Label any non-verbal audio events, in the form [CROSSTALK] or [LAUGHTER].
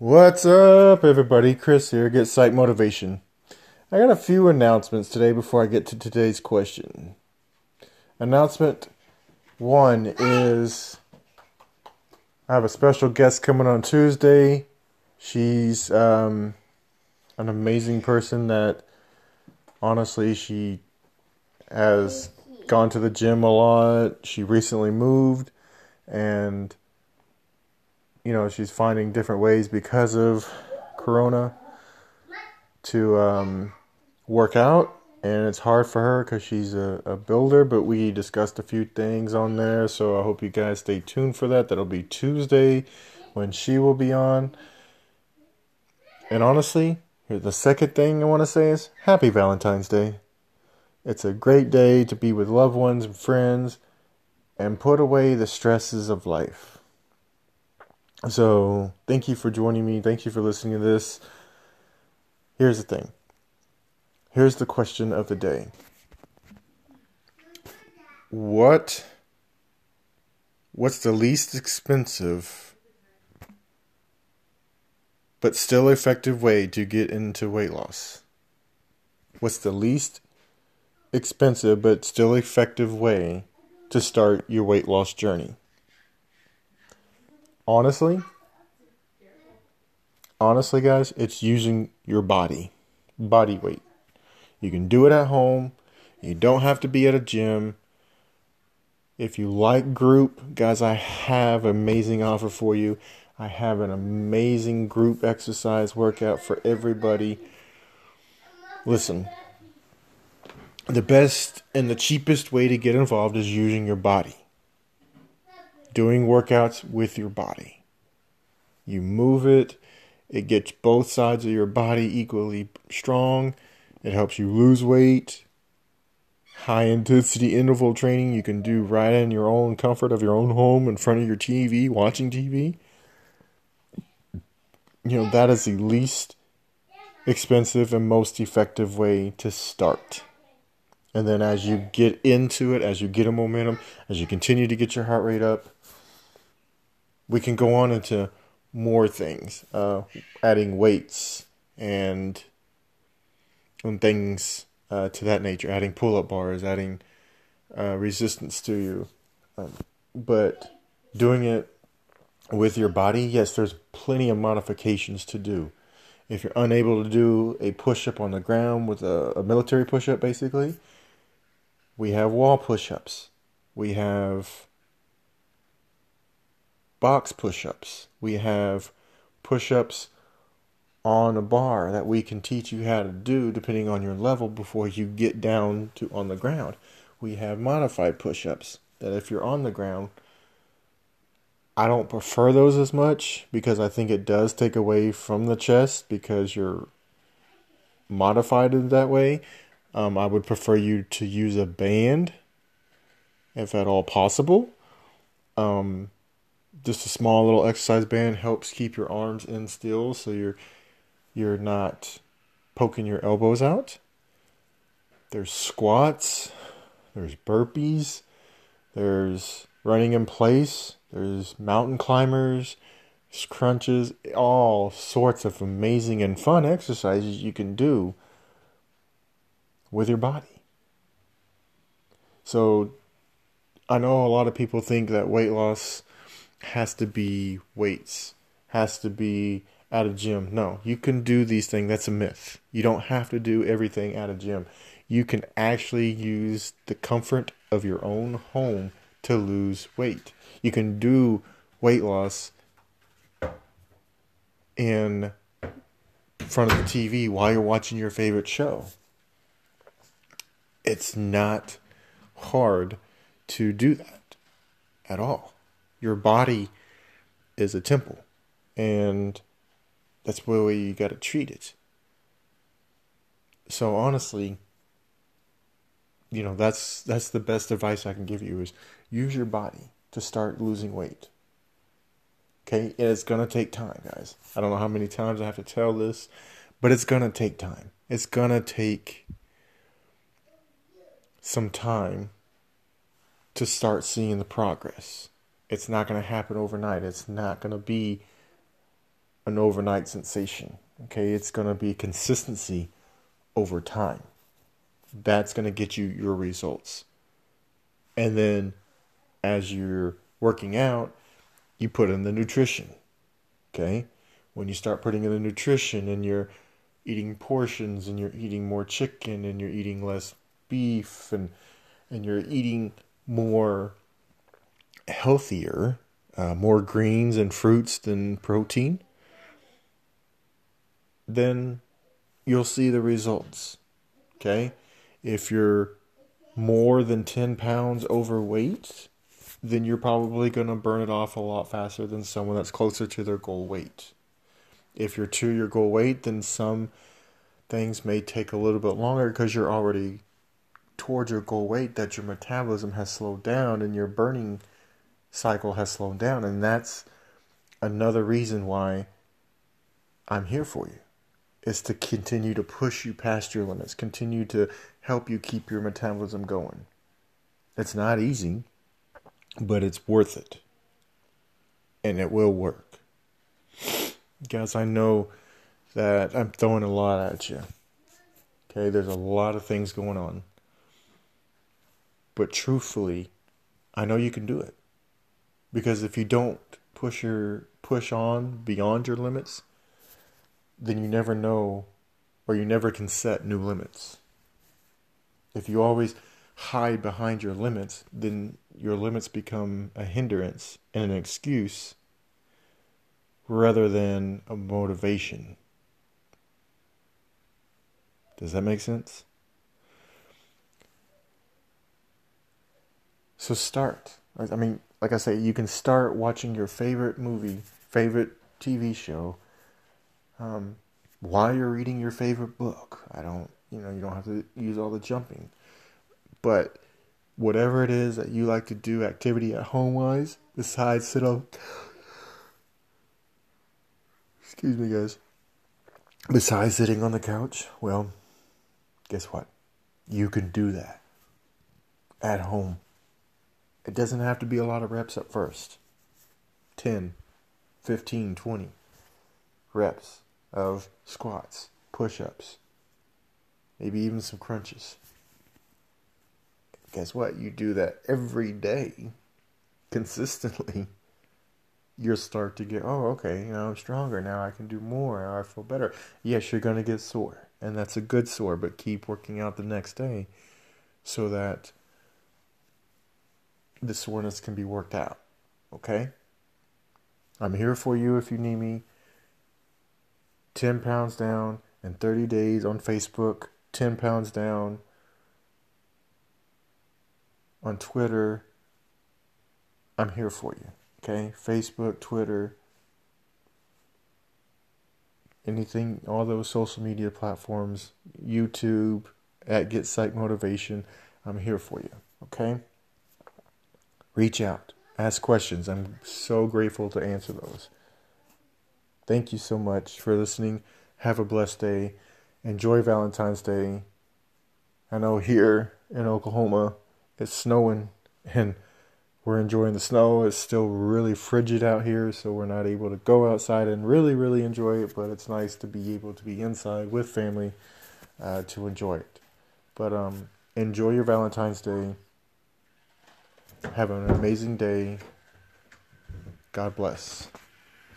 What's up, everybody? Chris here, Get Psych Motivation. I got a few announcements today before I get to today's question. Announcement one is I have a special guest coming on Tuesday. She's um, an amazing person that honestly she has gone to the gym a lot. She recently moved and you know, she's finding different ways because of Corona to um, work out. And it's hard for her because she's a, a builder, but we discussed a few things on there. So I hope you guys stay tuned for that. That'll be Tuesday when she will be on. And honestly, the second thing I want to say is Happy Valentine's Day. It's a great day to be with loved ones and friends and put away the stresses of life. So, thank you for joining me. Thank you for listening to this. Here's the thing. Here's the question of the day. What what's the least expensive but still effective way to get into weight loss? What's the least expensive but still effective way to start your weight loss journey? Honestly, honestly, guys, it's using your body, body weight. You can do it at home. You don't have to be at a gym. If you like group, guys, I have an amazing offer for you. I have an amazing group exercise workout for everybody. Listen, the best and the cheapest way to get involved is using your body doing workouts with your body. You move it, it gets both sides of your body equally strong. It helps you lose weight. High intensity interval training you can do right in your own comfort of your own home in front of your TV, watching TV. You know, that is the least expensive and most effective way to start. And then as you get into it, as you get a momentum, as you continue to get your heart rate up, we can go on into more things, uh, adding weights and and things uh, to that nature, adding pull-up bars, adding uh, resistance to you. Um, but doing it with your body, yes, there's plenty of modifications to do. If you're unable to do a push-up on the ground with a, a military push-up, basically, we have wall push-ups. We have box push ups. We have push ups on a bar that we can teach you how to do depending on your level before you get down to on the ground. We have modified push ups that if you're on the ground, I don't prefer those as much because I think it does take away from the chest because you're modified in that way. Um, I would prefer you to use a band if at all possible. Um, just a small little exercise band helps keep your arms in still so you're you're not poking your elbows out. There's squats, there's burpees, there's running in place, there's mountain climbers, crunches, all sorts of amazing and fun exercises you can do with your body. So I know a lot of people think that weight loss has to be weights, has to be at a gym. No, you can do these things. That's a myth. You don't have to do everything at a gym. You can actually use the comfort of your own home to lose weight. You can do weight loss in front of the TV while you're watching your favorite show. It's not hard to do that at all your body is a temple, and that's the way you got to treat it. So honestly, you know that's that's the best advice I can give you is use your body to start losing weight. Okay, And it's gonna take time, guys. I don't know how many times I have to tell this, but it's gonna take time. It's gonna take some time to start seeing the progress. It's not going to happen overnight. It's not going to be an overnight sensation. Okay, it's going to be consistency over time. That's going to get you your results. And then as you're working out, you put in the nutrition. Okay? When you start putting in the nutrition and you're eating portions and you're eating more chicken and you're eating less beef and and you're eating more healthier, uh, more greens and fruits than protein, then you'll see the results. Okay? If you're more than 10 pounds overweight, then you're probably going to burn it off a lot faster than someone that's closer to their goal weight. If you're to your goal weight, then some things may take a little bit longer because you're already towards your goal weight, that your metabolism has slowed down and you're burning cycle has slowed down. And that's another reason why I'm here for you is to continue to push you past your limits, continue to help you keep your metabolism going. It's not easy, but it's worth it. And it will work. Guys, I know that I'm throwing a lot at you. Okay, there's a lot of things going on. But truthfully, I know you can do it. Because if you don't push your push on beyond your limits, then you never know or you never can set new limits. If you always hide behind your limits, then your limits become a hindrance and an excuse rather than a motivation. Does that make sense? So start. I mean, like I say, you can start watching your favorite movie, favorite TV show, um, while you're reading your favorite book. I don't, you know, you don't have to use all the jumping. But whatever it is that you like to do, activity at home wise, besides sit on. Excuse me, guys. Besides sitting on the couch, well, guess what? You can do that at home. It doesn't have to be a lot of reps at first 10, 15, 20 reps of squats, push ups, maybe even some crunches. Guess what? You do that every day, consistently. [LAUGHS] You'll start to get, oh, okay, you know, I'm stronger now. I can do more. Now I feel better. Yes, you're going to get sore, and that's a good sore, but keep working out the next day so that the soreness can be worked out. Okay? I'm here for you if you need me. 10 pounds down in 30 days on Facebook, 10 pounds down on Twitter. I'm here for you. Okay? Facebook, Twitter, anything, all those social media platforms, YouTube, at Get Psych Motivation. I'm here for you. Okay? Reach out, ask questions. I'm so grateful to answer those. Thank you so much for listening. Have a blessed day. Enjoy Valentine's Day. I know here in Oklahoma it's snowing and we're enjoying the snow. It's still really frigid out here, so we're not able to go outside and really, really enjoy it. But it's nice to be able to be inside with family uh, to enjoy it. But um, enjoy your Valentine's Day. Have an amazing day. God bless.